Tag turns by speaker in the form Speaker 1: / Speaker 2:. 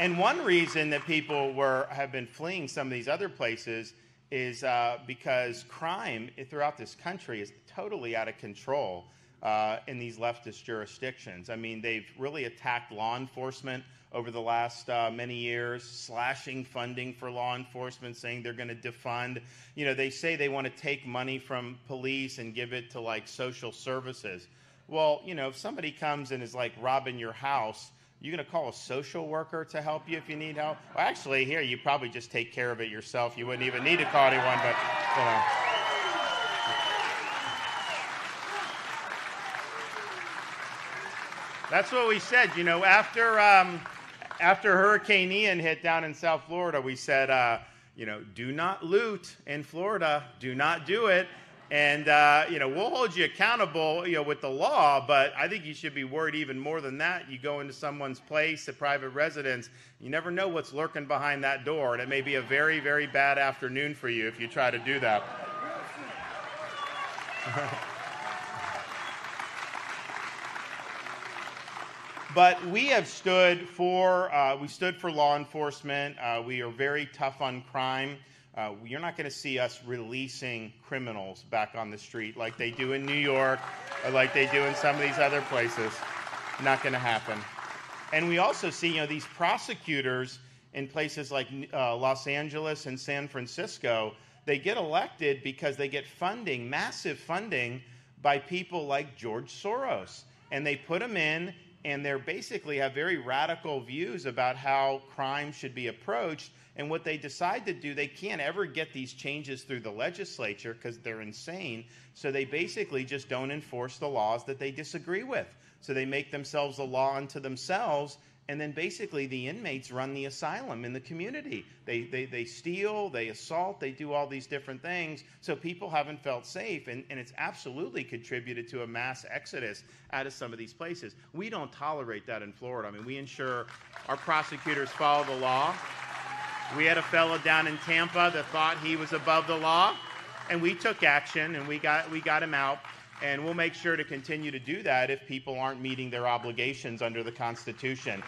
Speaker 1: And one reason that people were have been fleeing some of these other places is uh, because crime throughout this country is totally out of control uh, in these leftist jurisdictions. I mean, they've really attacked law enforcement over the last uh, many years, slashing funding for law enforcement, saying they're going to defund. You know, they say they want to take money from police and give it to like social services. Well, you know, if somebody comes and is like robbing your house, you're going to call a social worker to help you if you need help? Well, actually, here, you probably just take care of it yourself. You wouldn't even need to call anyone, but, you know. That's what we said. You know, after, um, after Hurricane Ian hit down in South Florida, we said, uh, you know, do not loot in Florida. Do not do it. And, uh, you know, we'll hold you accountable, you know, with the law, but I think you should be worried even more than that. You go into someone's place, a private residence, you never know what's lurking behind that door, and it may be a very, very bad afternoon for you if you try to do that. but we have stood for, uh, we stood for law enforcement. Uh, we are very tough on crime. Uh, you're not going to see us releasing criminals back on the street like they do in New York or like they do in some of these other places. Not going to happen. And we also see, you know, these prosecutors in places like uh, Los Angeles and San Francisco, they get elected because they get funding, massive funding, by people like George Soros. And they put them in, and they're basically have very radical views about how crime should be approached. And what they decide to do, they can't ever get these changes through the legislature because they're insane. So they basically just don't enforce the laws that they disagree with. So they make themselves a law unto themselves. And then basically the inmates run the asylum in the community. They, they, they steal, they assault, they do all these different things. So people haven't felt safe. And, and it's absolutely contributed to a mass exodus out of some of these places. We don't tolerate that in Florida. I mean, we ensure our prosecutors follow the law. We had a fellow down in Tampa that thought he was above the law, and we took action and we got, we got him out. And we'll make sure to continue to do that if people aren't meeting their obligations under the Constitution.